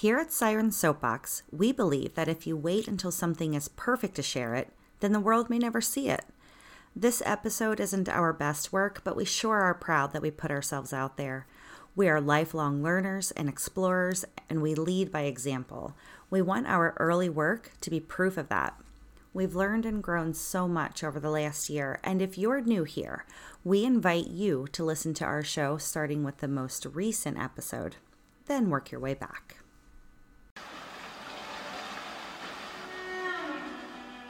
Here at Siren Soapbox, we believe that if you wait until something is perfect to share it, then the world may never see it. This episode isn't our best work, but we sure are proud that we put ourselves out there. We are lifelong learners and explorers, and we lead by example. We want our early work to be proof of that. We've learned and grown so much over the last year, and if you're new here, we invite you to listen to our show starting with the most recent episode, then work your way back.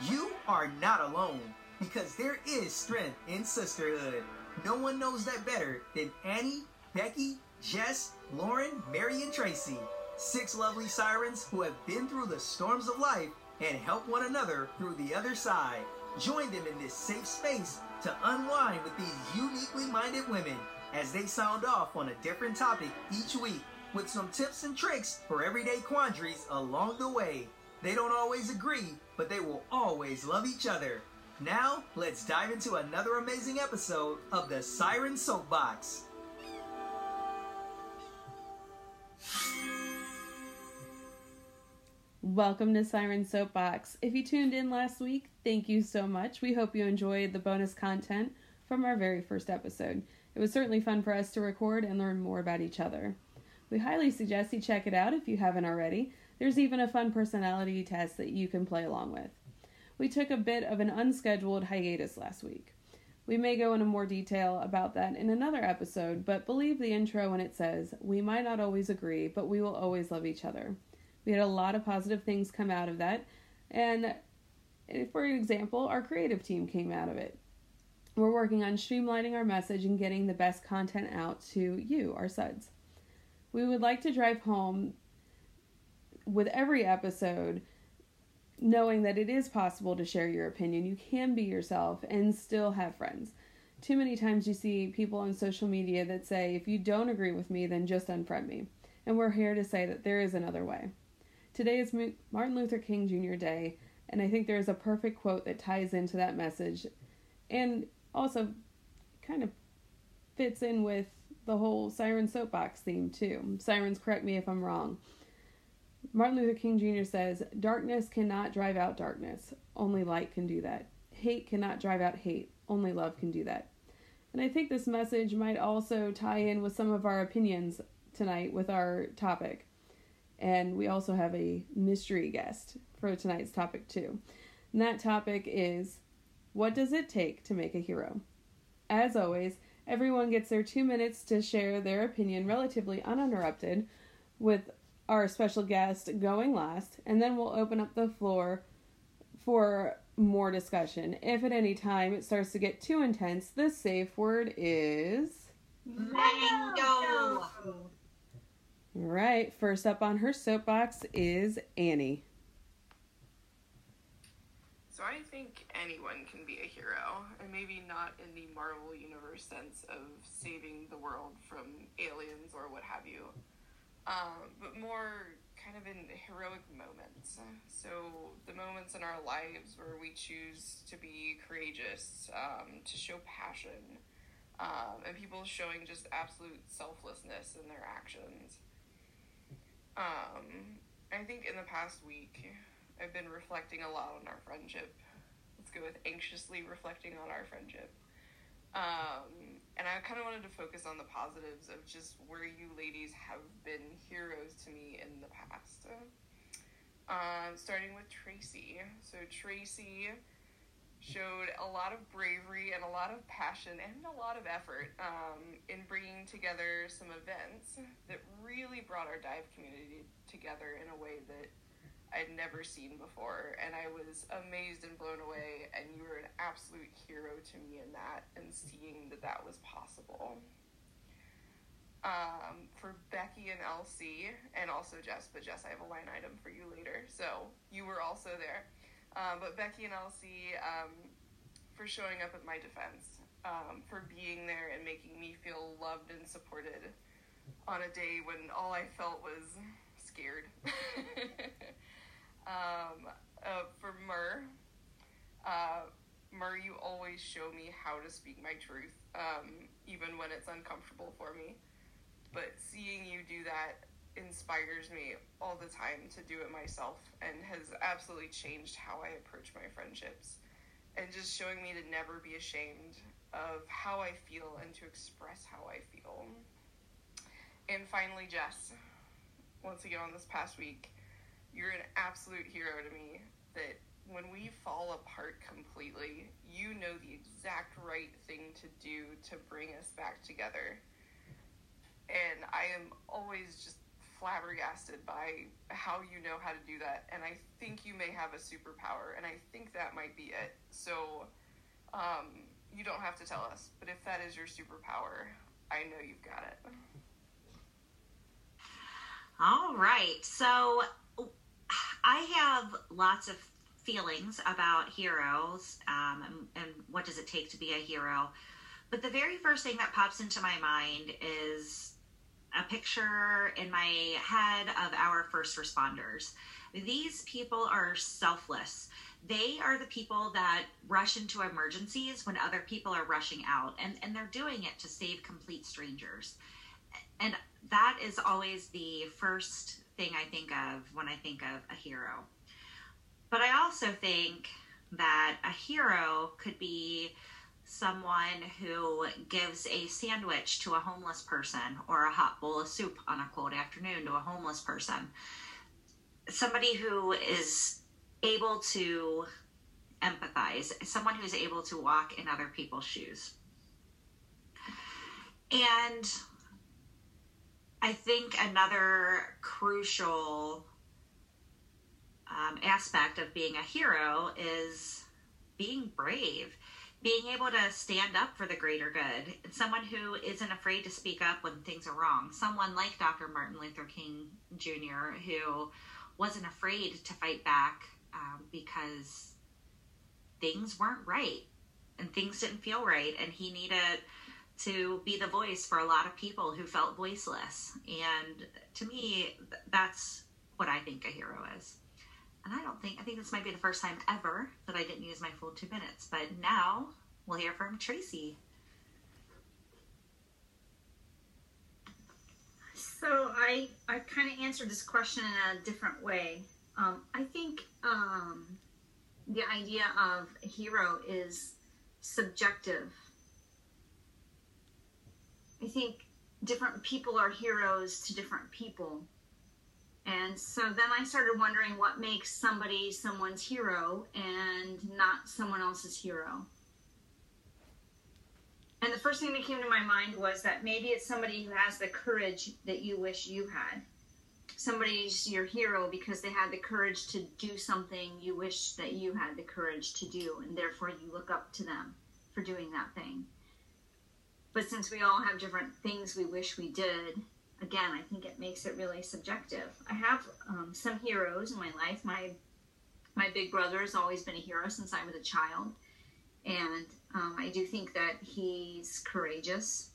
You are not alone because there is strength in sisterhood. No one knows that better than Annie, Becky, Jess, Lauren, Mary, and Tracy. Six lovely sirens who have been through the storms of life and help one another through the other side. Join them in this safe space to unwind with these uniquely minded women as they sound off on a different topic each week with some tips and tricks for everyday quandaries along the way. They don't always agree, but they will always love each other. Now, let's dive into another amazing episode of the Siren Soapbox. Welcome to Siren Soapbox. If you tuned in last week, thank you so much. We hope you enjoyed the bonus content from our very first episode. It was certainly fun for us to record and learn more about each other. We highly suggest you check it out if you haven't already. There's even a fun personality test that you can play along with. We took a bit of an unscheduled hiatus last week. We may go into more detail about that in another episode, but believe the intro when it says, We might not always agree, but we will always love each other. We had a lot of positive things come out of that. And for example, our creative team came out of it. We're working on streamlining our message and getting the best content out to you, our suds. We would like to drive home with every episode knowing that it is possible to share your opinion. You can be yourself and still have friends. Too many times you see people on social media that say, if you don't agree with me, then just unfriend me. And we're here to say that there is another way. Today is Martin Luther King Jr. Day, and I think there is a perfect quote that ties into that message and also kind of fits in with the whole Siren Soapbox theme, too. Sirens, correct me if I'm wrong. Martin Luther King Jr. says, Darkness cannot drive out darkness, only light can do that. Hate cannot drive out hate, only love can do that. And I think this message might also tie in with some of our opinions tonight with our topic. And we also have a mystery guest for tonight's topic, too. And that topic is What does it take to make a hero? As always, everyone gets their two minutes to share their opinion relatively uninterrupted, with our special guest going last, and then we'll open up the floor for more discussion. If at any time it starts to get too intense, the safe word is. Mango! All right, first up on her soapbox is Annie. So I think anyone can be a hero, and maybe not in the Marvel Universe sense of saving the world from aliens or what have you, um, but more kind of in heroic moments. So the moments in our lives where we choose to be courageous, um, to show passion, um, and people showing just absolute selflessness in their actions. Um, I think in the past week, I've been reflecting a lot on our friendship. Let's go with anxiously reflecting on our friendship. Um, and I kind of wanted to focus on the positives of just where you ladies have been heroes to me in the past. Um, starting with Tracy. So, Tracy showed a lot of bravery and a lot of passion and a lot of effort um, in bringing together some events that really brought our dive community together in a way that I'd never seen before. And I was amazed and blown away. And you were an absolute hero to me in that and seeing that that was possible. Um, for Becky and Elsie, and also Jess, but Jess, I have a line item for you later. So you were also there. Um, but Becky and Elsie, um, for showing up at my defense, um, for being there and making me feel loved and supported on a day when all I felt was scared. um, uh, for Mur, uh, Mur, you always show me how to speak my truth, um, even when it's uncomfortable for me. But seeing you do that inspires me all the time to do it myself and has absolutely changed how I approach my friendships and just showing me to never be ashamed of how I feel and to express how I feel. And finally, Jess, once again on this past week, you're an absolute hero to me that when we fall apart completely, you know the exact right thing to do to bring us back together. And I am always just flabbergasted by how you know how to do that. And I think you may have a superpower, and I think that might be it. So, um, you don't have to tell us, but if that is your superpower, I know you've got it. All right. So, I have lots of feelings about heroes um, and, and what does it take to be a hero. But the very first thing that pops into my mind is a picture in my head of our first responders. These people are selfless. They are the people that rush into emergencies when other people are rushing out, and, and they're doing it to save complete strangers. And that is always the first thing I think of when I think of a hero. But I also think that a hero could be someone who gives a sandwich to a homeless person or a hot bowl of soup on a cold afternoon to a homeless person. Somebody who is able to empathize, someone who is able to walk in other people's shoes. And I think another crucial um, aspect of being a hero is being brave, being able to stand up for the greater good, someone who isn't afraid to speak up when things are wrong, someone like Dr. Martin Luther King Jr., who wasn't afraid to fight back um, because things weren't right and things didn't feel right, and he needed to be the voice for a lot of people who felt voiceless. And to me, that's what I think a hero is and I don't think, I think this might be the first time ever that I didn't use my full two minutes. But now we'll hear from Tracy. So I, I kind of answered this question in a different way. Um, I think um, the idea of a hero is subjective. I think different people are heroes to different people. And so then I started wondering what makes somebody someone's hero and not someone else's hero. And the first thing that came to my mind was that maybe it's somebody who has the courage that you wish you had. Somebody's your hero because they had the courage to do something you wish that you had the courage to do, and therefore you look up to them for doing that thing. But since we all have different things we wish we did, again, I think it makes it really subjective. I have um, some heroes in my life. My my big brother has always been a hero since I was a child, and um, I do think that he's courageous.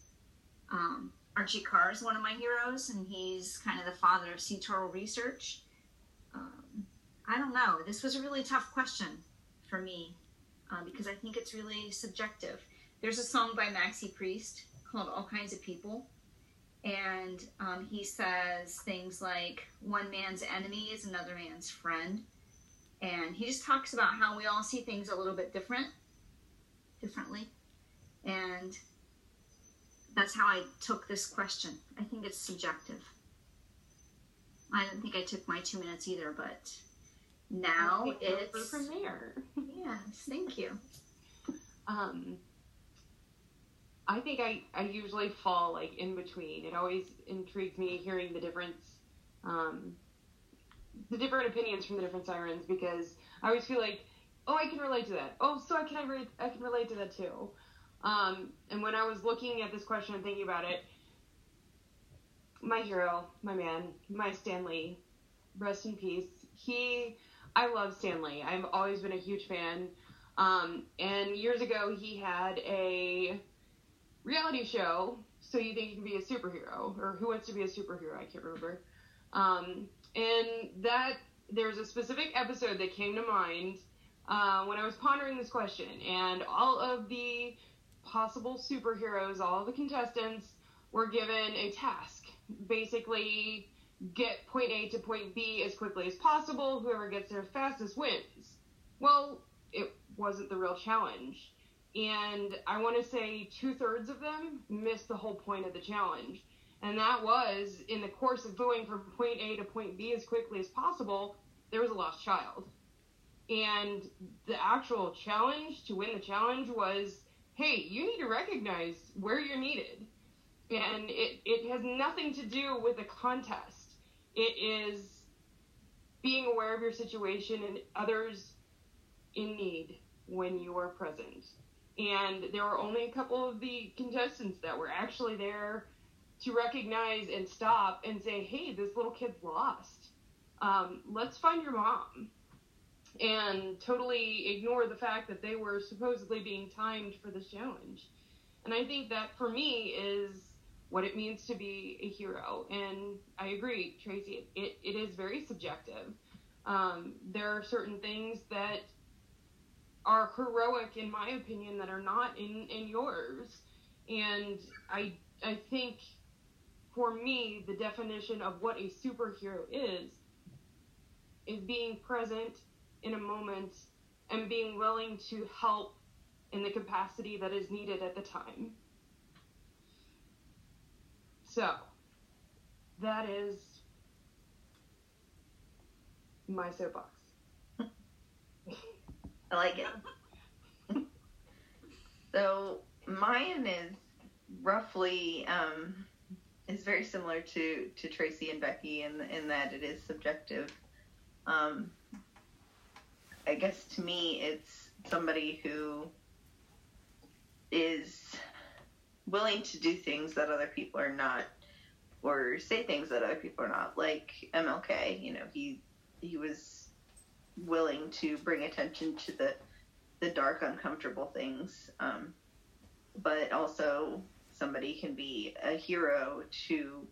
Um, Archie Carr is one of my heroes, and he's kind of the father of sea turtle research. Um, I don't know. This was a really tough question for me uh, because I think it's really subjective. There's a song by Maxi Priest called All Kinds of People and um, he says things like one man's enemy is another man's friend and he just talks about how we all see things a little bit different differently and that's how i took this question. I think it's subjective. I don't think i took my two minutes either but now it's from there. Yes thank you. Um I think I, I usually fall like in between. It always intrigues me hearing the difference, um, the different opinions from the different sirens because I always feel like, oh, I can relate to that. Oh, so I can I, re- I can relate to that too. Um, and when I was looking at this question and thinking about it, my hero, my man, my Stan Lee, rest in peace. He, I love Stan Lee. I've always been a huge fan. Um, and years ago, he had a reality show, So You Think You Can Be a Superhero, or Who Wants to Be a Superhero, I can't remember. Um, and that, there's a specific episode that came to mind uh, when I was pondering this question, and all of the possible superheroes, all of the contestants were given a task. Basically, get point A to point B as quickly as possible. Whoever gets there fastest wins. Well, it wasn't the real challenge. And I want to say two thirds of them missed the whole point of the challenge. And that was in the course of going from point A to point B as quickly as possible, there was a lost child. And the actual challenge to win the challenge was hey, you need to recognize where you're needed. And it, it has nothing to do with a contest. It is being aware of your situation and others in need when you are present. And there were only a couple of the contestants that were actually there to recognize and stop and say, hey, this little kid's lost. Um, let's find your mom. And totally ignore the fact that they were supposedly being timed for this challenge. And I think that for me is what it means to be a hero. And I agree, Tracy, it, it is very subjective. Um, there are certain things that are heroic, in my opinion, that are not in, in yours. And I, I think for me, the definition of what a superhero is, is being present in a moment and being willing to help in the capacity that is needed at the time. So, that is my soapbox. I like it. so mine is roughly um, is very similar to to Tracy and Becky in in that it is subjective. Um, I guess to me, it's somebody who is willing to do things that other people are not, or say things that other people are not. Like MLK, you know, he he was willing to bring attention to the the dark, uncomfortable things, um, but also somebody can be a hero to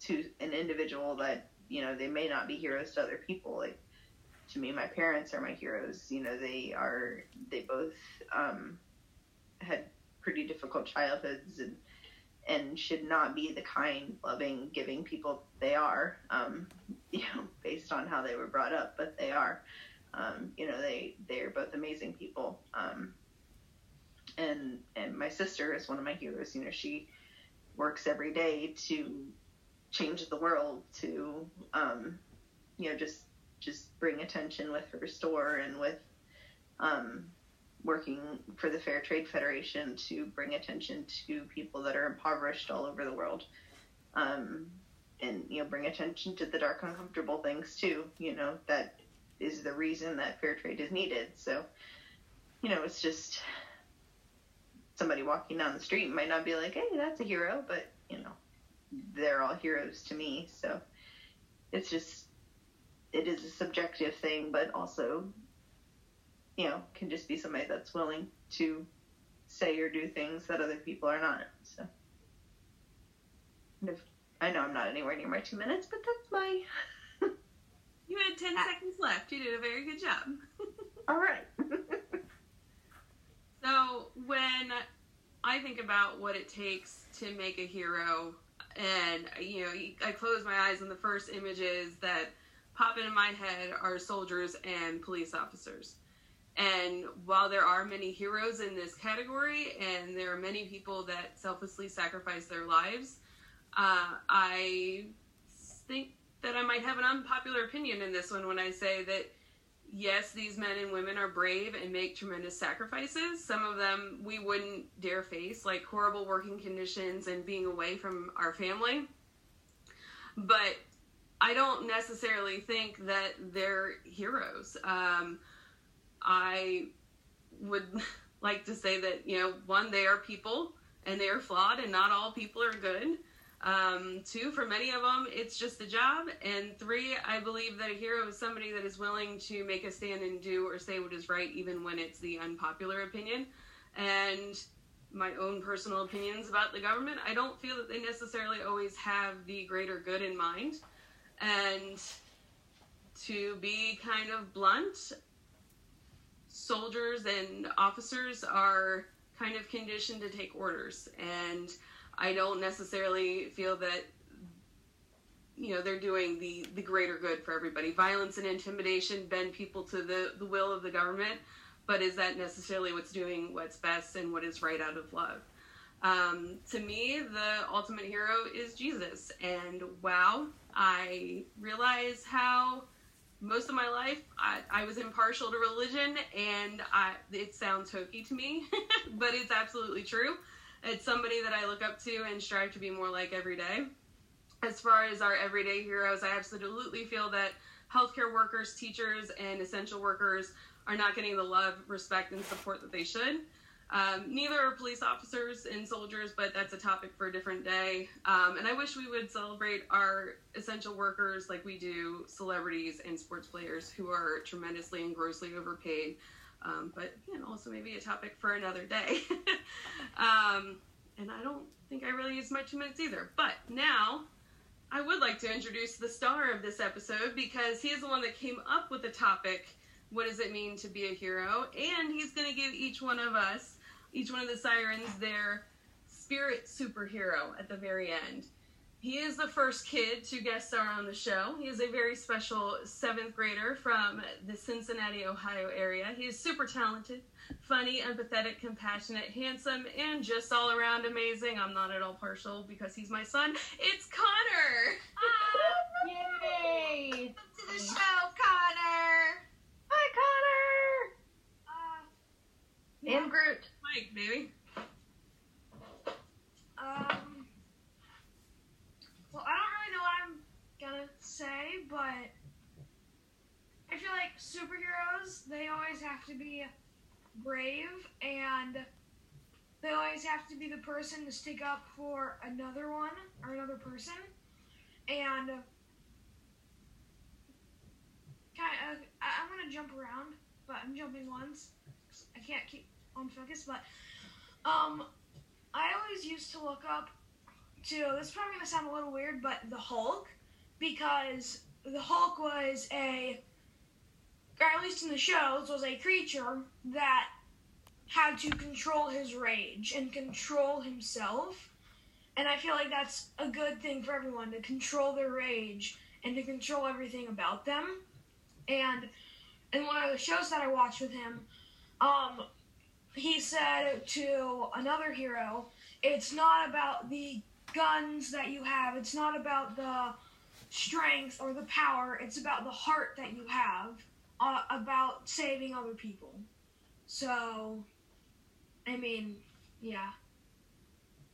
to an individual that you know they may not be heroes to other people. Like to me, my parents are my heroes. You know, they are. They both um, had pretty difficult childhoods and and should not be the kind, loving, giving people they are. Um, you know, based on how they were brought up, but they are. Um, you know, they they are both amazing people. Um, and and my sister is one of my heroes. You know, she works every day to change the world, to um, you know, just just bring attention with her store and with um, working for the Fair Trade Federation to bring attention to people that are impoverished all over the world. Um, and you know, bring attention to the dark, uncomfortable things too. You know, that is the reason that fair trade is needed. So, you know, it's just somebody walking down the street might not be like, "Hey, that's a hero," but you know, they're all heroes to me. So, it's just it is a subjective thing, but also, you know, can just be somebody that's willing to say or do things that other people are not. So, if, I know I'm not anywhere near my two minutes, but that's my. you had 10 ah. seconds left. You did a very good job. All right. so, when I think about what it takes to make a hero, and, you know, I close my eyes and the first images that pop into my head are soldiers and police officers. And while there are many heroes in this category, and there are many people that selflessly sacrifice their lives, uh, I think that I might have an unpopular opinion in this one when I say that yes, these men and women are brave and make tremendous sacrifices. Some of them we wouldn't dare face, like horrible working conditions and being away from our family. But I don't necessarily think that they're heroes. Um, I would like to say that, you know, one, they are people and they are flawed, and not all people are good. Um, two, for many of them, it's just a job. And three, I believe that a hero is somebody that is willing to make a stand and do or say what is right, even when it's the unpopular opinion. And my own personal opinions about the government, I don't feel that they necessarily always have the greater good in mind. And to be kind of blunt, soldiers and officers are kind of conditioned to take orders. And I don't necessarily feel that you know they're doing the the greater good for everybody. Violence and intimidation bend people to the the will of the government, but is that necessarily what's doing what's best and what is right out of love? Um, to me, the ultimate hero is Jesus, and wow, I realize how most of my life I, I was impartial to religion, and I, it sounds hokey to me, but it's absolutely true. It's somebody that I look up to and strive to be more like every day. As far as our everyday heroes, I absolutely feel that healthcare workers, teachers, and essential workers are not getting the love, respect, and support that they should. Um, neither are police officers and soldiers, but that's a topic for a different day. Um, and I wish we would celebrate our essential workers like we do celebrities and sports players who are tremendously and grossly overpaid. Um, but know, also maybe a topic for another day. Um, and I don't think I really use my two minutes either. But now I would like to introduce the star of this episode because he is the one that came up with the topic what does it mean to be a hero? And he's going to give each one of us, each one of the sirens, their spirit superhero at the very end. He is the first kid to guest star on the show. He is a very special seventh grader from the Cincinnati, Ohio area. He is super talented, funny, empathetic, compassionate, handsome, and just all around amazing. I'm not at all partial because he's my son. It's Connor! Yay! Welcome to the show, Connor. Hi, Connor! And Groot. Mike, baby. Um, well, I don't really know what I'm gonna say, but I feel like superheroes, they always have to be brave and they always have to be the person to stick up for another one or another person. And kind of, I, I'm gonna jump around, but I'm jumping once. I can't keep on focus, but um, I always used to look up to this is probably gonna sound a little weird, but the Hulk because the Hulk was a, or at least in the shows, was a creature that had to control his rage and control himself. And I feel like that's a good thing for everyone to control their rage and to control everything about them. And in one of the shows that I watched with him, um, he said to another hero, it's not about the guns that you have, it's not about the strength or the power, it's about the heart that you have uh, about saving other people. So, I mean, yeah,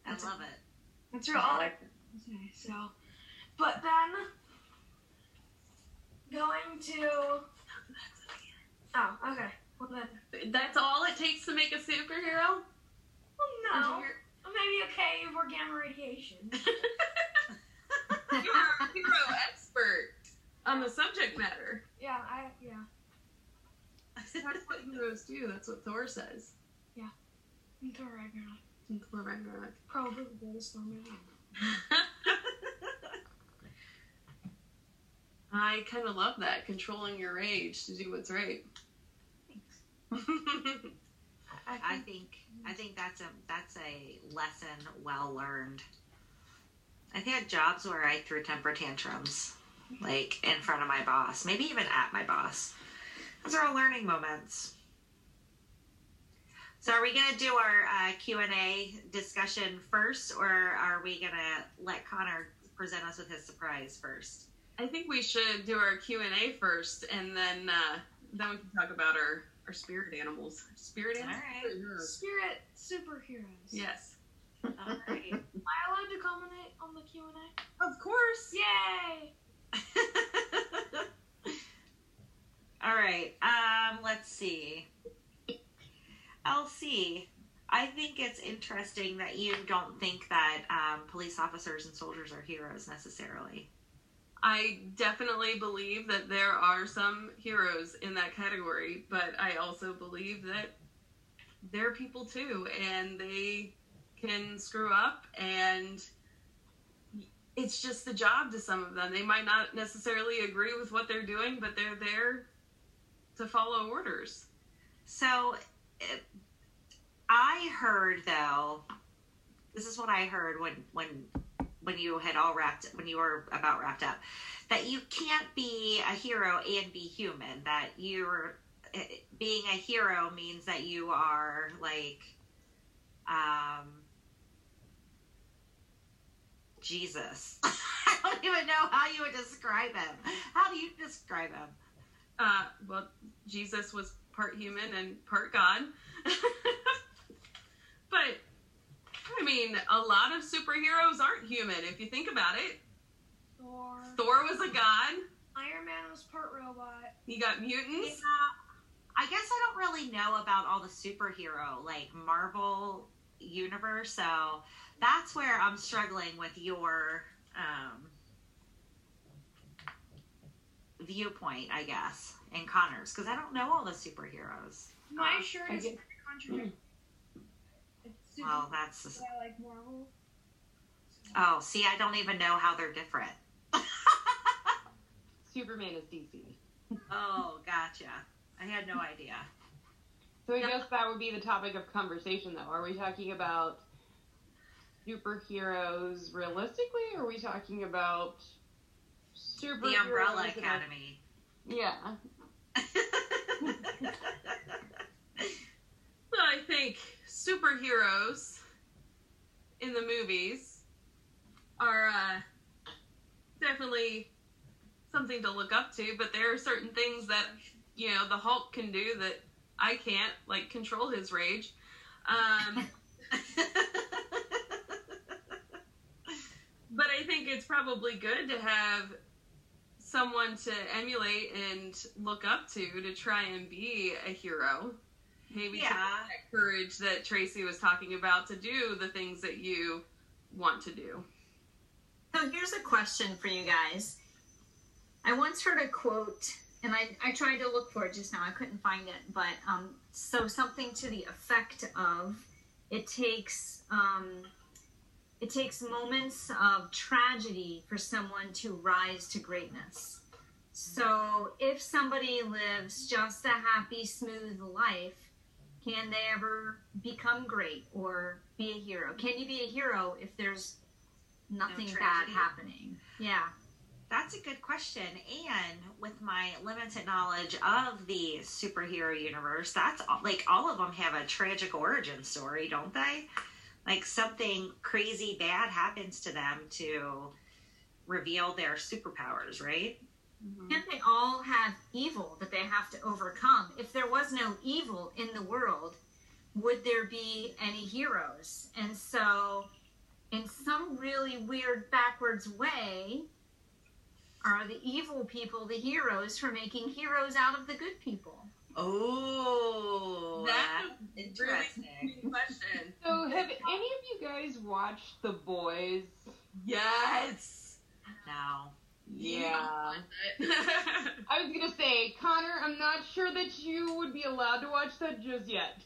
I love it. that's real all I can say. So, but then going to oh, okay. Well then, That's all it takes to make a superhero? well, no, maybe a cave or gamma radiation. You're a hero expert on the subject matter. yeah, I yeah. That's what heroes do. That's what Thor says. Yeah. And Thor Ragnarok, in Thor Ragnarok. probably the greatest Thor movie. I kind of love that controlling your rage to do what's right. I, I think, think I think that's a that's a lesson well learned. I've had jobs where I threw temper tantrums, like in front of my boss, maybe even at my boss. Those are all learning moments. So, are we going to do our uh, Q and A discussion first, or are we going to let Connor present us with his surprise first? I think we should do our Q and A first, and then uh, then we can talk about our our spirit animals. Spirit animals. right. Spirit heroes. spirit superheroes. Yes. All right. Am I allowed to comment on the Q and A? Of course. Yay! All right. Um, let's see. LC, I think it's interesting that you don't think that um, police officers and soldiers are heroes necessarily. I definitely believe that there are some heroes in that category, but I also believe that they're people too, and they can screw up, and it's just the job to some of them. They might not necessarily agree with what they're doing, but they're there to follow orders. So, it, I heard though, this is what I heard when when when you had all wrapped when you were about wrapped up that you can't be a hero and be human. That you're eh, being a hero means that you are like um Jesus. I don't even know how you would describe him. How do you describe him? Uh, well, Jesus was part human and part God. but, I mean, a lot of superheroes aren't human if you think about it. Thor. Thor was a god. Iron Man was part robot. You got mutants. Yeah, I guess I don't really know about all the superhero like Marvel universe, so that's where I'm struggling with your um, viewpoint, I guess, and Connor's because I don't know all the superheroes. My Uh, shirt is get- contradictory. It's super. Well, that's just, I like Marvel. oh, see, I don't even know how they're different. Superman is DC. oh, gotcha. I had no idea. So I guess that would be the topic of conversation, though. Are we talking about superheroes realistically, or are we talking about superheroes? The Umbrella in a- Academy. Yeah. Well, I think superheroes in the movies are uh, definitely something to look up to, but there are certain things that, you know, the Hulk can do that I can't, like control his rage. Um, but I think it's probably good to have someone to emulate and look up to to try and be a hero. Maybe to Yeah. that courage that Tracy was talking about to do the things that you want to do. So here's a question for you guys. I once heard a quote, and I, I tried to look for it just now. I couldn't find it, but um, so something to the effect of it takes um, it takes moments of tragedy for someone to rise to greatness. So if somebody lives just a happy, smooth life, can they ever become great or be a hero? Can you be a hero if there's nothing bad happening? Yeah. That's a good question. And with my limited knowledge of the superhero universe, that's all, like all of them have a tragic origin story, don't they? Like something crazy bad happens to them to reveal their superpowers, right? Mm-hmm. Can't they all have evil that they have to overcome? If there was no evil in the world, would there be any heroes? And so, in some really weird, backwards way, are the evil people the heroes for making heroes out of the good people? Oh, That's that's a really interesting. good question. So have any of you guys watched The Boys? Yes. No. Yeah. I was gonna say, Connor, I'm not sure that you would be allowed to watch that just yet.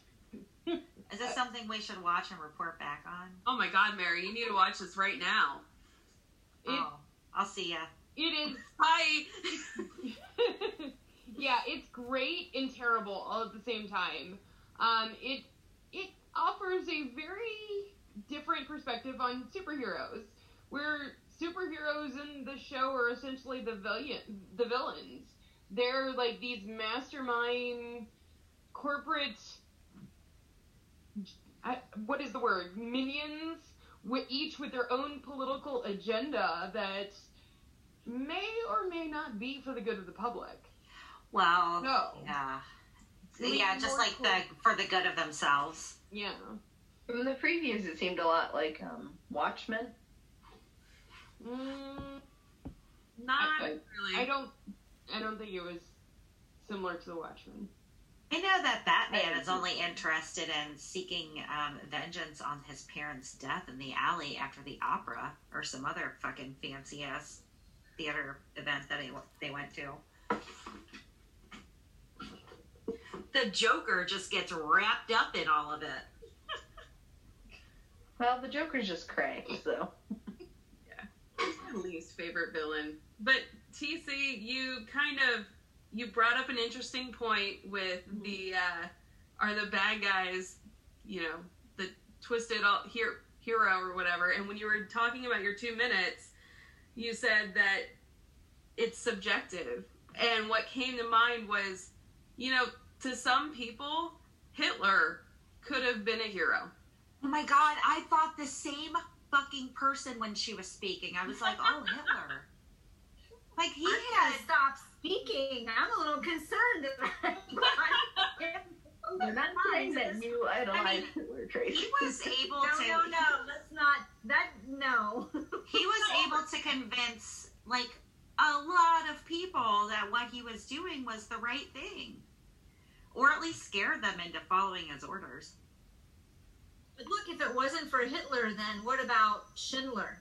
Is this something we should watch and report back on? oh my God, Mary, you need to watch this right now. Oh, it, oh, I'll see ya. it is Hi. Yeah, it's great and terrible all at the same time. Um, it it offers a very different perspective on superheroes, where superheroes in the show are essentially the villain, the villains. They're like these mastermind corporate. What is the word? Minions, with each with their own political agenda that may or may not be for the good of the public. Well, No. yeah. Lean Yeah, just more like the for the good of themselves. Yeah. From the previews, it seemed a lot like um, Watchmen. Mm, Not I- really. I don't. I don't think it was similar to the Watchmen. I know that Batman is only interested in seeking um, vengeance on his parents' death in the alley after the opera or some other fucking fancy ass theater event that he, they went to. The Joker just gets wrapped up in all of it. Well, the Joker's just cray, so. He's my least favorite villain. But TC, you kind of you brought up an interesting point with the uh, are the bad guys, you know, the twisted all here hero or whatever. And when you were talking about your two minutes, you said that it's subjective. And what came to mind was, you know, to some people, Hitler could have been a hero. Oh my god, I thought the same fucking person when she was speaking. I was like, oh, Hitler. Like, he I had. gotta stop speaking. I'm a little concerned about not saying that you idolize I mean, Hitler, Tracy. He was able No, to. no, no. Let's not. That no. He was able to convince, like, a lot of people that what he was doing was the right thing. Or at least scare them into following his orders. But look, if it wasn't for Hitler, then what about Schindler?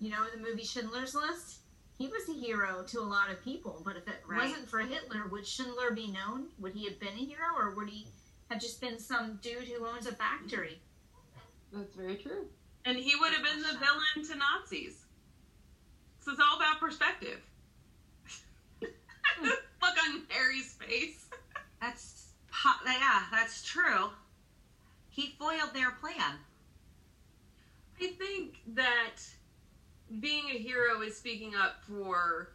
You know, the movie Schindler's List? He was a hero to a lot of people, but if it Right. wasn't for Hitler, would Schindler be known? Would he have been a hero, or would he have just been some dude who owns a factory? That's very true. And he would have been the villain to Nazis. So it's all about perspective. Look on Harry's face. That's, yeah, that's true. He foiled their plan. I think that being a hero is speaking up for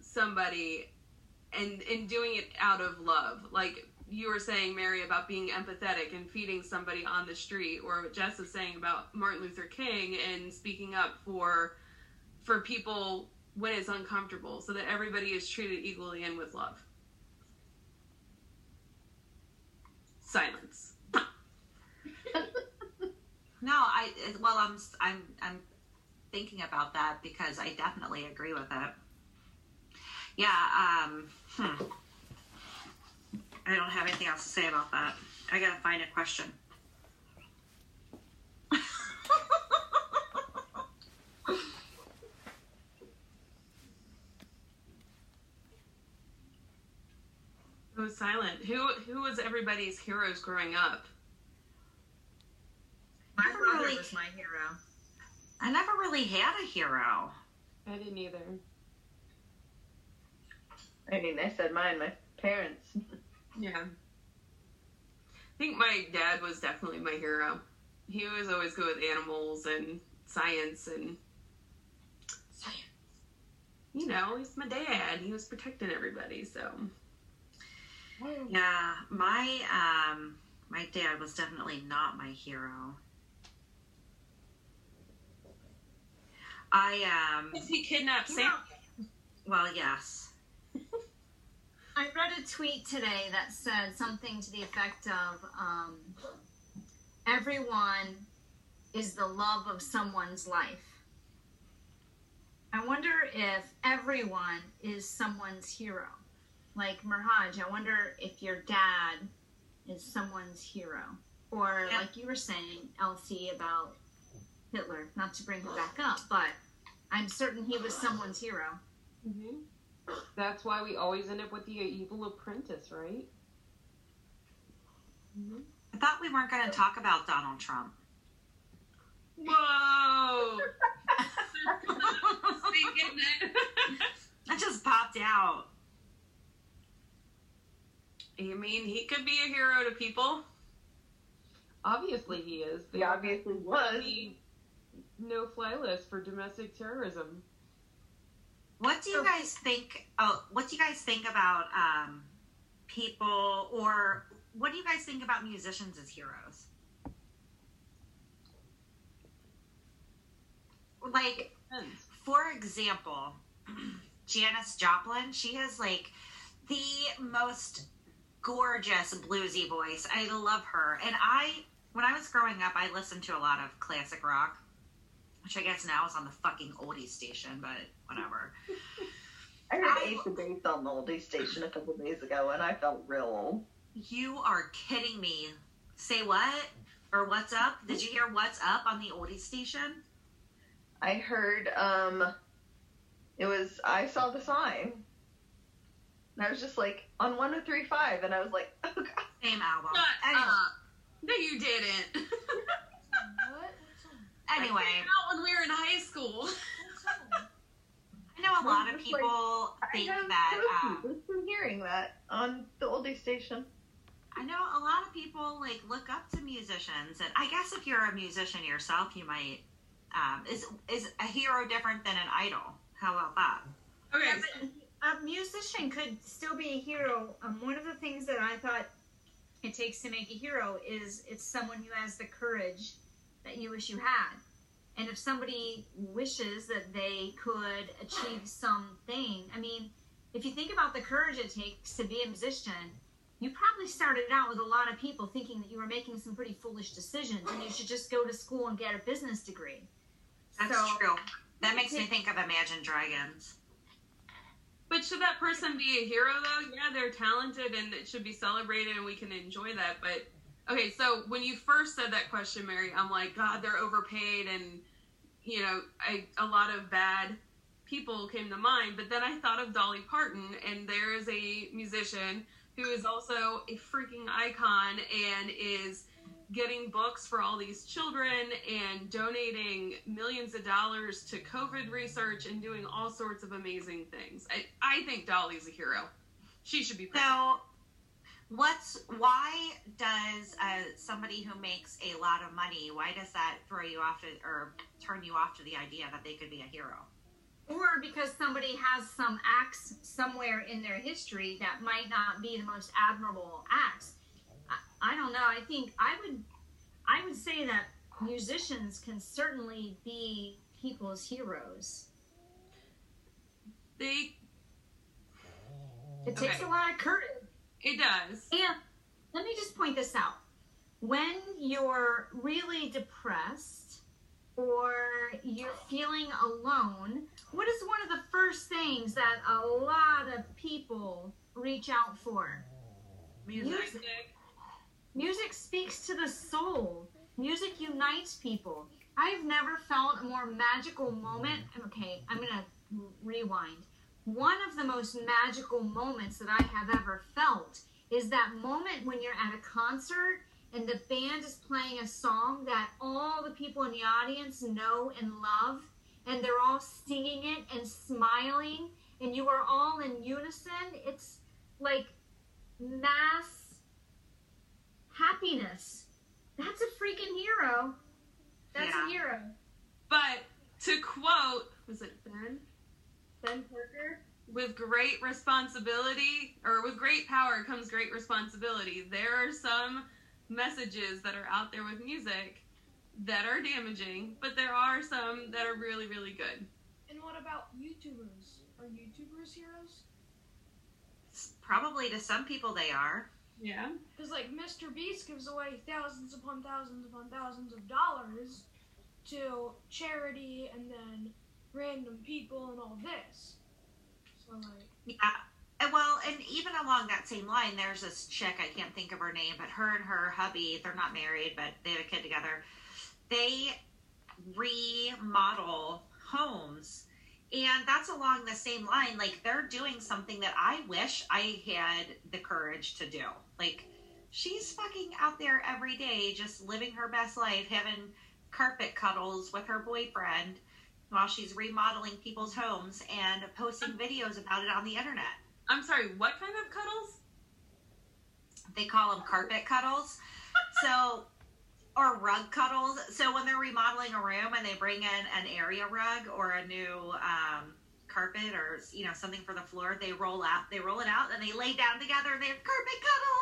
somebody and and doing it out of love. Like you were saying, Mary, about being empathetic and feeding somebody on the street, or what Jess was saying about Martin Luther King and speaking up for for people when it's uncomfortable, so that everybody is treated equally and with love. Silence. No, I well, I'm I'm I'm thinking about that because I definitely agree with it. Yeah, um, hmm. I don't have anything else to say about that. I gotta find a question. It was silent. Who who was everybody's heroes growing up? My Never brother really- was my hero. I never really had a hero. I didn't either. I mean, I said mine, my parents. Yeah. I think my dad was definitely my hero. He was always good with animals and science and science. you know, he's my dad. He was protecting everybody, so Yeah, my um, my dad was definitely not my hero. I um, he kidnapped Sam. well, yes. I read a tweet today that said something to the effect of um, everyone is the love of someone's life. I wonder if everyone is someone's hero. Like Mirhaj, I wonder if your dad is someone's hero. Or Yeah. like you were saying, Elsie, about Hitler, not to bring him back up, but I'm certain he was someone's hero. hmm That's why we always end up with the evil apprentice, right? I thought we weren't going to talk about Donald Trump. Whoa! Speaking it. That just popped out. You mean he could be a hero to people? Obviously, he is. He obviously was. no-fly list for domestic terrorism. What do you guys think? Oh, what do you guys think about um, people, or what do you guys think about musicians as heroes? Like, for example, Janis Joplin, she has like the most gorgeous bluesy voice. I love her. And I, when I was growing up, I listened to a lot of classic rock, which I guess now is on the fucking oldie station, but whatever. I heard I- Ace of Base on the oldie station a couple days ago, and I felt real old. You are kidding me. Say what? Or what's up? Did you hear what's up on the oldie station? I heard um, it was I saw the sign, and I was just like on one oh three five, and I was like, oh god. Same album. Shut Anyway, up. No, you didn't. What? anyway, Out when we were in high school. I know a lot of Just like, people I think have that. no Um, from hearing that on the oldie station. I know a lot of people like look up to musicians, and I guess if you're a musician yourself, you might. Um, is is a hero different than an idol? How about that? Okay. A musician could still be a hero. Um, one of the things that I thought it takes to make a hero is it's someone who has the courage that you wish you had. And if somebody wishes that they could achieve something, I mean, if you think about the courage it takes to be a musician, you probably started out with a lot of people thinking that you were making some pretty foolish decisions and you should just go to school and get a business degree. That's So- true. That makes me think of Imagine Dragons. But should that person be a hero though? Yeah, they're talented and it should be celebrated and we can enjoy that. But okay, so when you first said that question, Mary, I'm like, God, they're overpaid and you know, I, a lot of bad people came to mind. But then I thought of Dolly Parton, and there is a musician who is also a freaking icon and is getting books for all these children and donating millions of dollars to COVID research and doing all sorts of amazing things. I, I think Dolly's a hero. She should be proud. So, what's why does uh, somebody who makes a lot of money why does that throw you off to, or turn you off to the idea that they could be a hero? Or because somebody has some acts somewhere in their history that might not be the most admirable acts. I, don't know. I think I would, I would say that musicians can certainly be people's heroes. They It takes Okay. a lot of courage. it does. And let me just point this out. When you're really depressed or you're feeling alone, what is one of the first things that a lot of people reach out for? Music. Music speaks to the soul. Music unites people. I've never felt a more magical moment. Okay, I'm going to rewind. One of the most magical moments that I have ever felt is that moment when you're at a concert and the band is playing a song that all the people in the audience know and love, and they're all singing it and smiling, and you are all in unison. It's like mass happiness. That's a freaking hero. That's Yeah. a hero. But to quote, was it Ben? Ben Parker? With great responsibility, or with great power comes great responsibility. There are some messages that are out there with music that are damaging, but there are some that are really, really good. And what about YouTubers? Are YouTubers heroes? Probably to some people they are. Yeah. Because like Mr. Beast gives away thousands upon thousands upon thousands of dollars to charity and then random people and all this. So like, Yeah. And Well, and even along that same line, there's this chick, I can't think of her name, but her and her hubby, they're not married, but they have a kid together. They remodel homes. And that's along the same line. Like, they're doing something that I wish I had the courage to do. Like, she's fucking out there every day, just living her best life, having carpet cuddles with her boyfriend while she's remodeling people's homes and posting videos about it on the internet. I'm sorry, what kind of cuddles? They call them carpet cuddles. So, or rug cuddles. So when they're remodeling a room and they bring in an area rug or a new um, carpet or you know something for the floor, they roll out. They roll it out and they lay down together and they have carpet cuddles.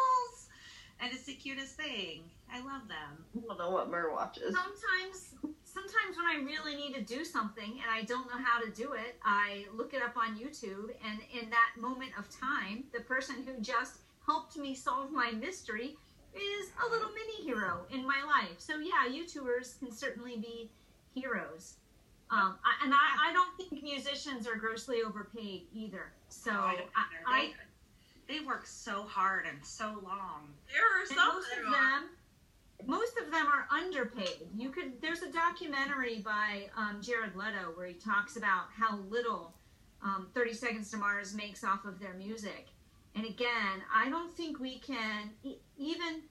And it's the cutest thing. I love them. I don't know what Mur watches. Sometimes, sometimes when I really need to do something and I don't know how to do it, I look it up on YouTube, and in that moment of time, the person who just helped me solve my mystery is a little mini hero in my life. So yeah, YouTubers can certainly be heroes. Um, I, and I, I don't think musicians are grossly overpaid either. So No, I don't I. I, They, work so hard and so long. There are and some most of them most of them are underpaid. You could there's a documentary by um, jared leto where he talks about how little um, 30 seconds to mars makes off of their music. And again i don't think we can e- even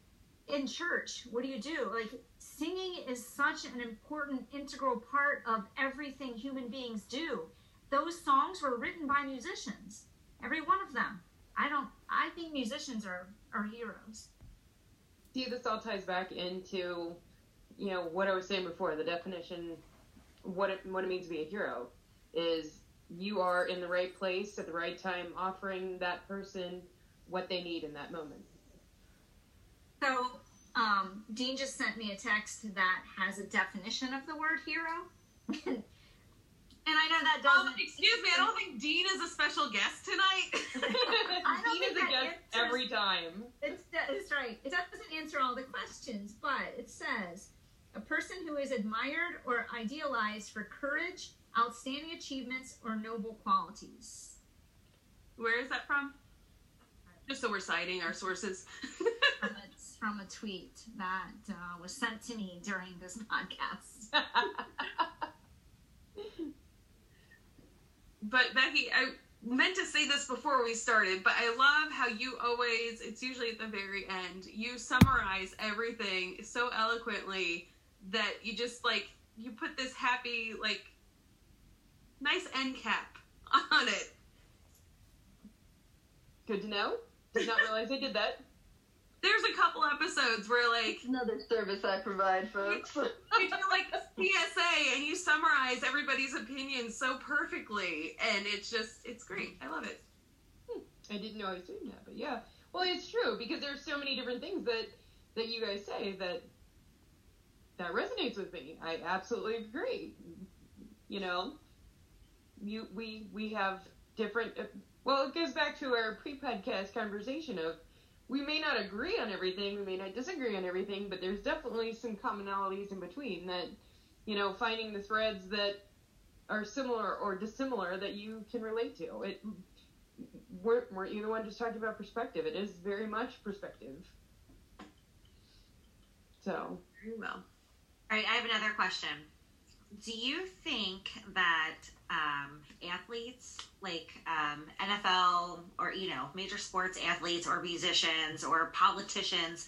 in church what do you do? Like singing is such an important integral part of everything human beings do. Those songs were written by musicians every one of them i don't i think musicians are are heroes see this all ties back into, you know, what I was saying before. The definition, what it what it means to be a hero, is you are in the right place at the right time, offering that person what they need in that moment. So, um, Dean just sent me a text that has a definition of the word hero. and I know that doesn't. Um, excuse me, I don't think Dean is a special guest tonight. I don't Dean think is a guest answers- every time. It's, it's right. It doesn't answer all the questions, but it says a person who is admired or idealized for courage, outstanding achievements, or noble qualities. Where is that from? Just so we're citing our sources. From a, from a tweet that uh, was sent to me during this podcast. But Becky, I meant to say this before we started, but I love how you always, it's usually at the very end, you summarize everything so eloquently that you just like, you put this happy, like, nice end cap on it. Good to know. Did not realize I did that. There's a couple episodes where, like, Another service I provide, folks. you do like a PSA and you summarize everybody's opinions so perfectly, and it's just, it's great. I love it. Hmm. I didn't know I was doing that, but yeah. Well, it's true because there's so many different things that that you guys say that that resonates with me. I absolutely agree. You know, you we we have different. Uh, well, it goes back to our pre-podcast conversation of we may not agree on everything, we may not disagree on everything, but there's definitely some commonalities in between that you know finding the threads that are similar or dissimilar that you can relate to. It weren't, weren't you the one just talking about perspective? It is very much perspective. So, Very well. All right, I have another question. Do you think that um, athletes, like um, NFL or you know major sports athletes or musicians or politicians,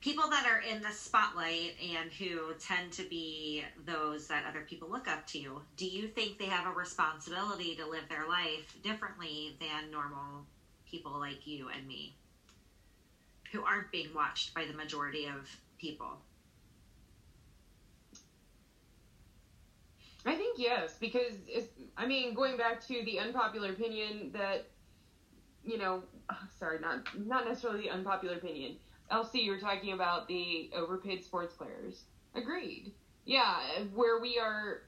people that are in the spotlight and who tend to be those that other people look up to, do you think they have a responsibility to live their life differently than normal people like you and me, who aren't being watched by the majority of people? I think yes, because I mean, going back to the unpopular opinion that, you know, sorry, not not necessarily the unpopular opinion. LC, you were talking about the overpaid sports players. Agreed. Yeah, where we are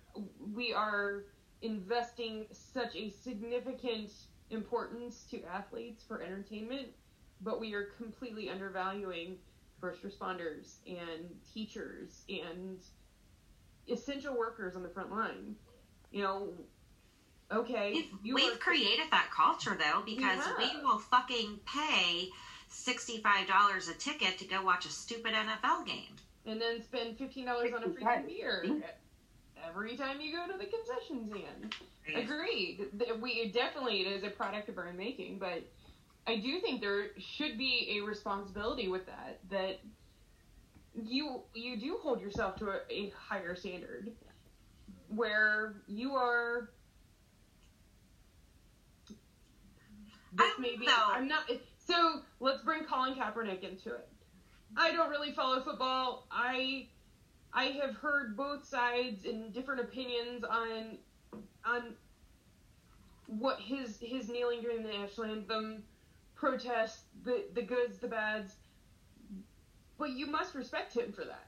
we are investing such a significant importance to athletes for entertainment, but we are completely undervaluing first responders and teachers and essential workers on the front line. You know, okay, We've, you we've are- created that culture though because we will fucking pay sixty-five dollars a ticket to go watch a stupid NFL game. and then spend fifteen dollars on a freaking beer every time you go to the concession stand. Agreed. We definitely it is a product of our own making, but I do think there should be a responsibility with that. That you you do hold yourself to a, a higher standard, where you are. This I may don't be. know. I'm not. So let's bring Colin Kaepernick into it. I don't really follow football. I I have heard both sides and different opinions on on what his his kneeling during the national anthem protest, the the goods, the bads. But you must respect him for that.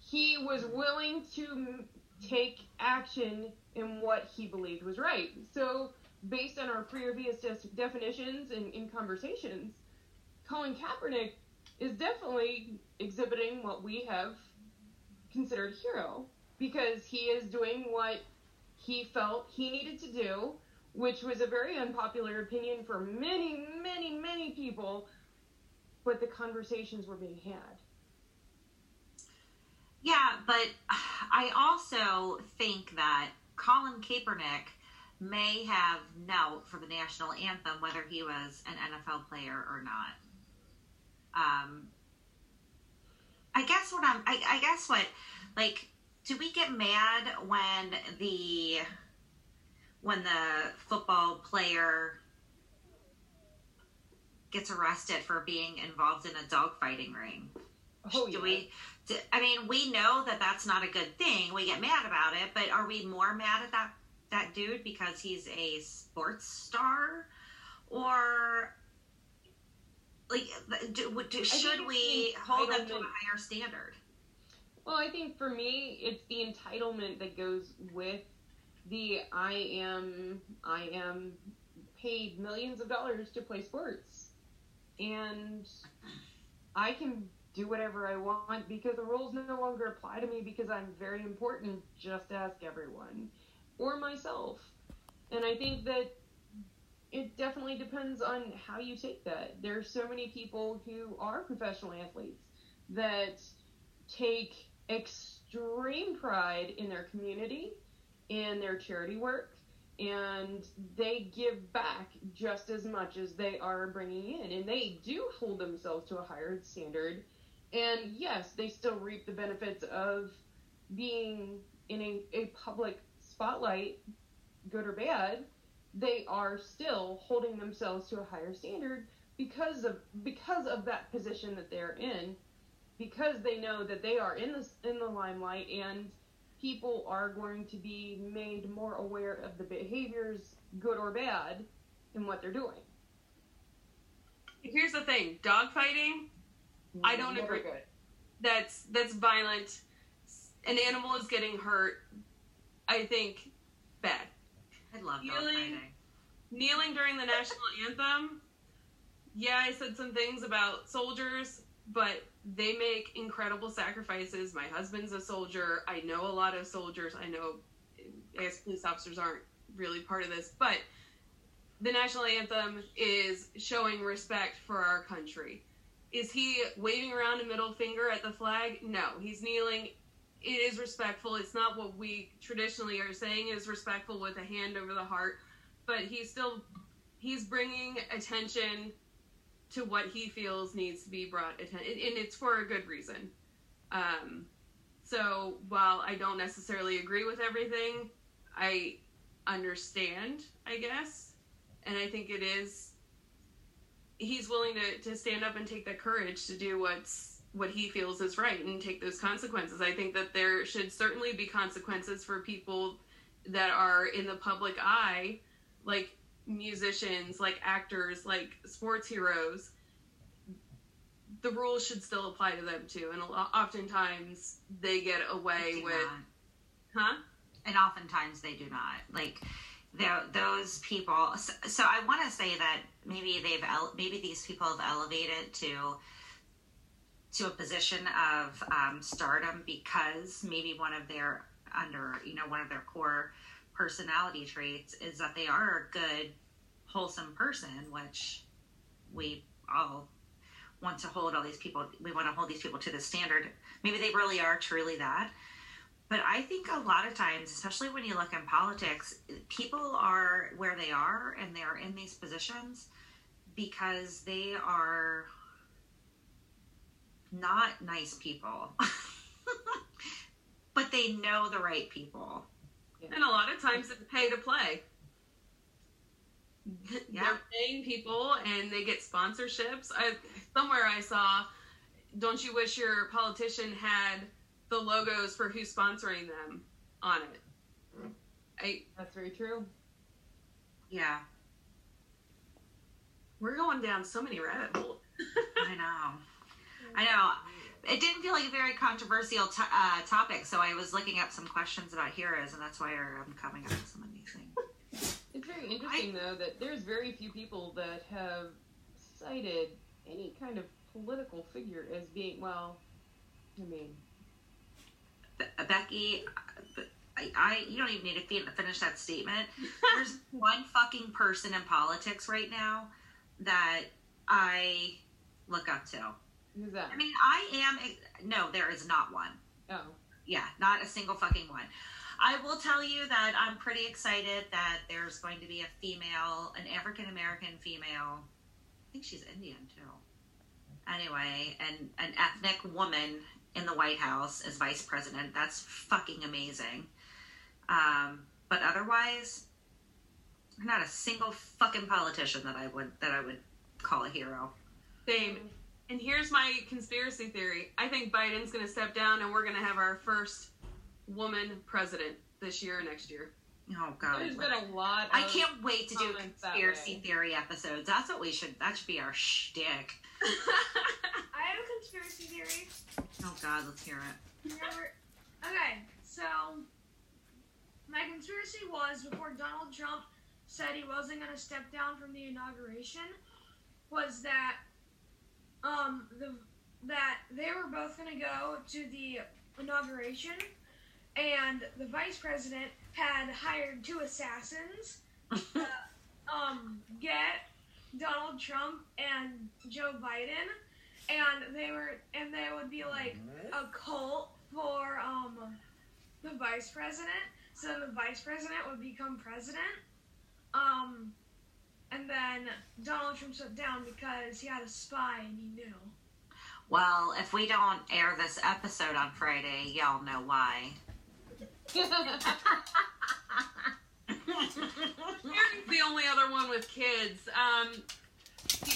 He was willing to take action in what he believed was right. So, based on our previous definitions and in conversations, Colin Kaepernick is definitely exhibiting what we have considered hero because he is doing what he felt he needed to do, which was a very unpopular opinion for many, many, many people, but the conversations were being had. Yeah, but I also think that Colin Kaepernick may have knelt for the national anthem, whether he was an NFL player or not. Um, I guess what I'm, I, I guess what, like, do we get mad when the when the football player gets arrested for being involved in a dogfighting ring? Oh, Do yeah. we? I mean, we know that that's not a good thing. We get mad about it, but are we more mad at that that dude because he's a sports star, or like do, do, should we hold them to a higher standard? Well, I think for me, it's the entitlement that goes with the I am I am paid millions of dollars to play sports, and I can do whatever I want because the rules no longer apply to me because I'm very important. Just ask everyone or myself, and I think that it definitely depends on how you take that. There are so many people who are professional athletes that take extreme pride in their community, in their charity work, and they give back just as much as they are bringing in. And they do hold themselves to a higher standard. And yes, they still reap the benefits of being in a, a public spotlight, good or bad. They are still holding themselves to a higher standard because of because of that position that they're in because they know that they are in the in the limelight and people are going to be made more aware of the behaviors, good or bad, in what they're doing. Here's the thing: dogfighting. I mm-hmm. don't Never agree. good. That's that's violent. An animal is getting hurt. I think bad. I love kneeling. Kneeling during the national anthem. Yeah, I said some things about soldiers, but they make incredible sacrifices. My husband's a soldier. I know a lot of soldiers. I know, I guess police officers aren't really part of this, but the national anthem is showing respect for our country. Is he waving around a middle finger at the flag? No, he's kneeling. It is respectful. It's not what we traditionally are saying is respectful with a hand over the heart, but he's still he's bringing attention to what he feels needs to be brought attention, and it's for a good reason. Um, so while I don't necessarily agree with everything, I understand, I guess, and I think it is. He's willing to, to stand up and take the courage to do what's what he feels is right and take those consequences. I think that there should certainly be consequences for people that are in the public eye, like musicians, like actors, like sports heroes, the rules should still apply to them too. And oftentimes they get away with, not. huh? and oftentimes they do not like those people. So, so i want to say that maybe they've maybe these people have elevated to to a position of um, stardom because maybe one of their under you know one of their core personality traits is that they are a good wholesome person which we all want to hold all these people we want to hold these people to the standard. Maybe they really are truly that but I think a lot of times, especially when you look in politics, people are where they are and they're in these positions because they are not nice people. but they know the right people. And a lot of times it's pay to play. Mm-hmm. Yeah. They're paying people and they get sponsorships. I, somewhere I saw, don't you wish your politician had the logos for who's sponsoring them on it? I, That's very true. Yeah, we're going down so many rabbit holes. I know. I know. It didn't feel like a very controversial to uh, topic, so I was looking up some questions about heroes, and that's why I'm coming up with some of these things. It's very interesting, though, that there's very few people that have cited any kind of political figure as being, well, I mean, Be- Becky, I, I you don't even need to finish that statement. There's one fucking person in politics right now that I look up to. who's that? I mean, I am. No, there is not one. oh, Yeah, not a single fucking one. I will tell you that I'm pretty excited that there's going to be a female, an African American female. I think she's Indian too. Anyway, and an ethnic woman in the White House as vice president. That's fucking amazing. Um, but otherwise, not a single fucking politician that I would that I would call a hero. Same. And here's my conspiracy theory. I think Biden's going to step down and we're going to have our first woman president this year or next year. Oh God. There's been a lot. Of I can't wait to do comments conspiracy theory episodes. That's what we should. That should be our shtick. I have a conspiracy theory. Oh God, let's hear it. Remember? Okay, so my conspiracy was before Donald Trump said he wasn't going to step down from the inauguration was that um the that they were both going to go to the inauguration and the vice president had hired two assassins to um get Donald Trump and Joe Biden and they were and they would be like a cult for um the vice president. So the vice president would become president. Um and then Donald Trump shut down because he had a spy and he knew. Well, if we don't air this episode on Friday, y'all know why. Aaron's the only other one with kids. Um,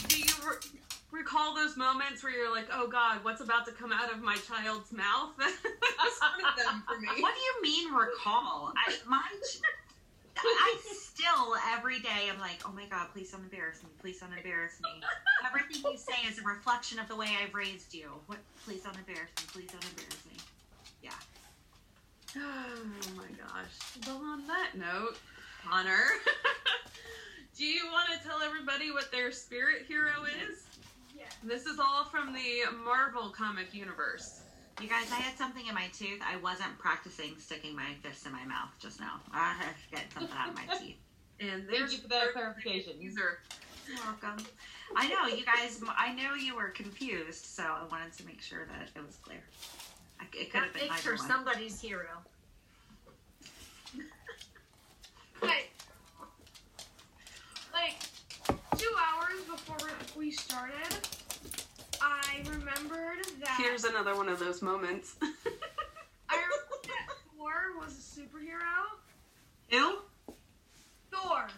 do, you re- recall those moments where you're like, "Oh God, what's about to come out of my child's mouth?" That's one of them for me. What do you mean recall? I my I still every day I'm like, oh my god, please don't embarrass me. Please don't embarrass me. Everything you say is a reflection of the way I've raised you. What? Please don't embarrass me. Please don't embarrass me. Oh my gosh. Well, on that note, Connor, do you want to tell everybody what their spirit hero is? yeah This is all from the Marvel comic universe. You guys, I had something in my tooth. I wasn't practicing sticking my fist in my mouth just now. I had to get something out of my teeth. And Thank you for that clarification. These are You're welcome. I know you guys. I know you were confused, so I wanted to make sure that it was clear. I, it could have That been makes her one. somebody's hero. Like, like two hours before we started, I remembered that here's another one of those moments. I remembered that Thor was a superhero. Who? Thor.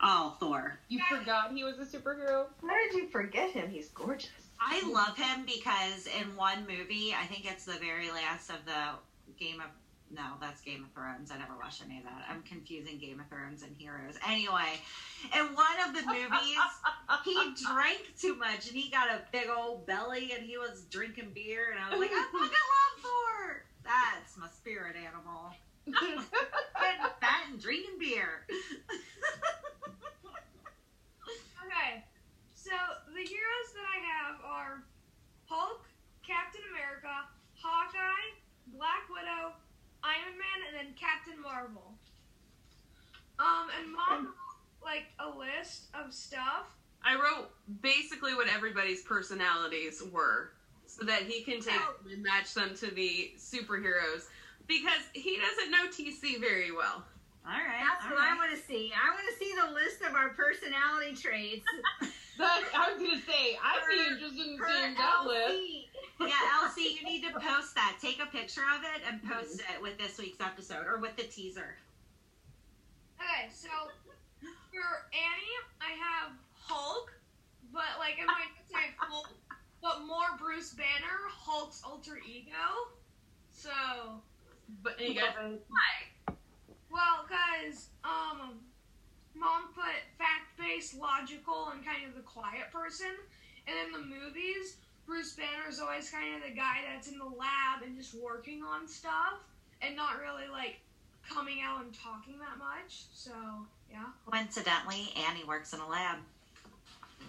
Oh, Thor. You forgot he was a superhero? How did you forget him? He's gorgeous. I love him because in one movie, I think it's the very last of the Game of no, that's Game of Thrones. I never watched any of that. I'm confusing Game of Thrones and Heroes. Anyway, in one of the movies, he drank too much and he got a big old belly and he was drinking beer and I was like, I fucking love Thor. That's my spirit animal. Getting fat and drinking beer. Okay, so the heroes that I have are Hulk, Captain America, Hawkeye, Black Widow, Iron Man, and then Captain Marvel. Um, and Mom wrote, like a list of stuff. I wrote basically what everybody's personalities were so that he can take them and match them to the superheroes because he doesn't know TC very well. All right. That's all what right. I want to see. I want to see the list of our personality traits. That, I was gonna say, I'd be interested in for seeing that list. Yeah, Elsie, you need to post that. Take a picture of it and post it with this week's episode or with the teaser. Okay, so for Annie, I have Hulk, but like in my notes I have Hulk, but more Bruce Banner, Hulk's alter ego. So, But you guys, well, cause um, mom put fact-based, logical, and kind of the quiet person, and in the movies, Bruce Banner is always kind of the guy that's in the lab and just working on stuff, and not really like coming out and talking that much. So, yeah. Coincidentally, Annie works in a lab.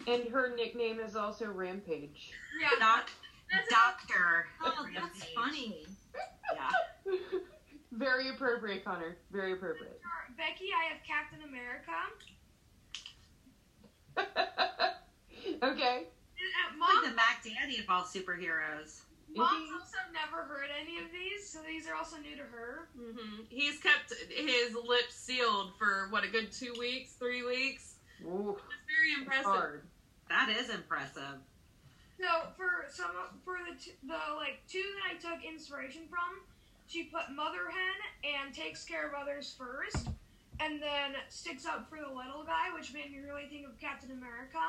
And her nickname is also Rampage. Yeah. Doc, Doctor. Oh, that's funny. Yeah. Very appropriate, Connor. Very appropriate. Becky, I have Captain America. okay. And at Like the Mac Daddy of all superheroes. Mom's also never heard any of these, so these are also new to her. hmm he's kept his lips sealed for what a good two weeks, three weeks. Ooh, It's very impressive. hard. That is impressive. So for some for the t- the like two that I took inspiration from, she put mother hen and takes care of others first, and then sticks up for the little guy, which made me really think of Captain America.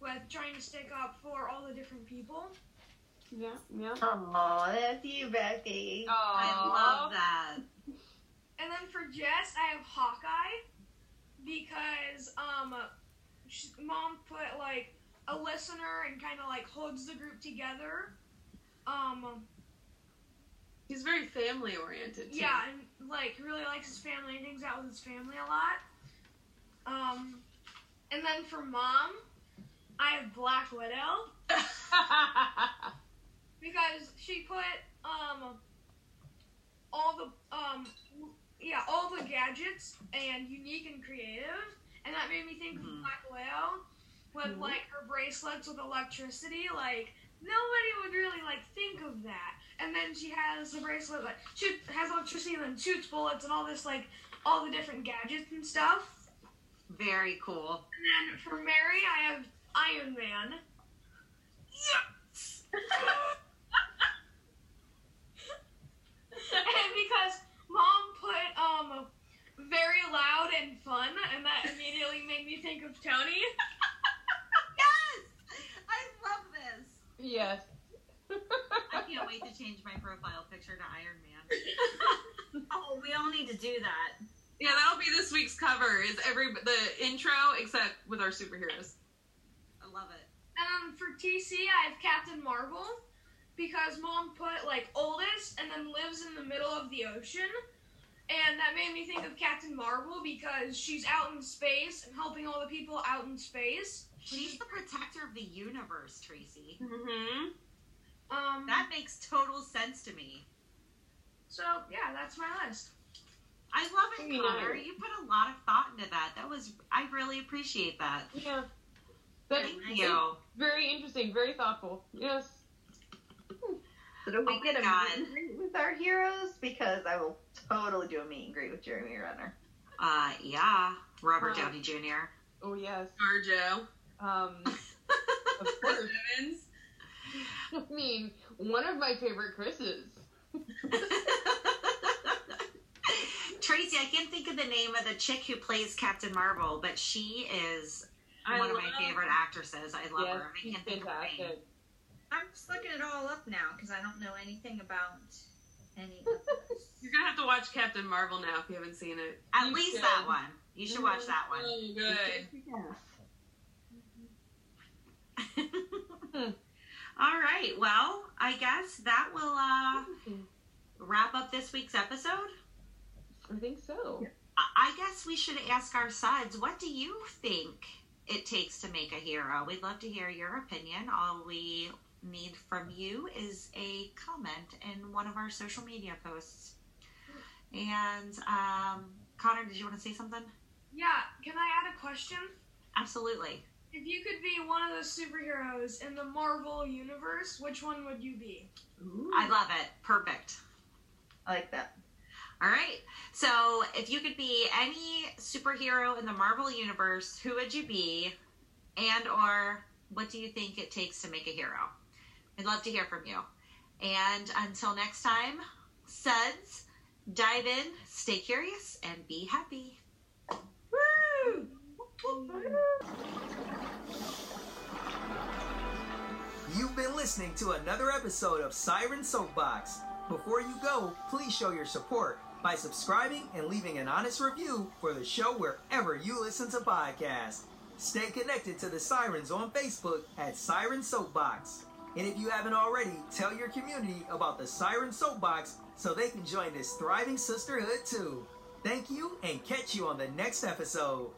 with trying to stick up for all the different people. Yeah, yeah. Oh, that's you, Becky. I love that. And then for Jess, I have Hawkeye because um, sh mom put like a listener and kind of like holds the group together. Um, He's very family oriented. yeah, and like really likes his family and hangs out with his family a lot. Um, and then for mom, I have Black Widow because she put um all the um yeah all the gadgets and unique and creative, and that made me think of Mhm. Black Widow with Mhm. like her bracelets with electricity. Like nobody would really like think of that. And then she has the bracelet like shoot has electricity and then shoots bullets and all this like all the different gadgets and stuff. Very cool. And then for Mary, I have Iron Man. Yes! and because mom put um very loud and fun, and that immediately made me think of Tony. Yes! I love this. Yes. I can't wait to change my profile picture to Iron Man. oh, we all need to do that. Yeah, that'll be this week's cover. Is every the intro except with our superheroes. I love it. Um, for TC, I have Captain Marvel because mom put like oldest and then lives in the middle of the ocean. And that made me think of Captain Marvel because she's out in space and helping all the people out in space. She's the protector of the universe, Tracy. Mm-hmm. Um, That makes total sense to me. so yeah, that's my list. I love it, Very Connor. You put a lot of thought into that. That was I really appreciate that. Yeah. That's Thank you. very interesting, very thoughtful. Yes. So do we Oh get a God. meet and greet with our heroes? Because I will totally do a meet and greet with Jeremy Renner. Uh yeah. Robert Wow. Downey Jr. Oh yes. Arjo. Um, of course. Evans. I mean, one of my favorite Chris's. Tracy, I can't think of the name of the chick who plays Captain Marvel, but she is I one of my love favorite actresses. I love yes, her. I can't think of her name. I'm just looking it all up now because I don't know anything about any of this. You're gonna have to watch Captain Marvel now if you haven't seen it. At You least should. that one. You should watch that one. Oh, good. All right. Well, I guess that will uh, wrap up this week's episode. I think so. I- I guess we should ask our suds, what do you think it takes to make a hero? We'd love to hear your opinion. All we need from you is a comment in one of our social media posts. And um, Connor, did you want to say something? Yeah, can I add a question? Absolutely. If you could be one of the superheroes in the Marvel universe, which one would you be? I love it. Perfect. I like that. All right. So, if you could be any superhero in the Marvel universe, who would you be? And or what do you think it takes to make a hero? I'd love to hear from you. And until next time, suds, dive in, stay curious, and be happy. Woo! You've been listening to another episode of Siren Soapbox. Before you go, please show your support by subscribing and leaving an honest review for the show wherever you listen to podcasts. Stay connected to the Sirens on Facebook at Siren Soapbox. And if you haven't already, tell your community about the Siren Soapbox so they can join this thriving sisterhood too. Thank you and catch you on the next episode.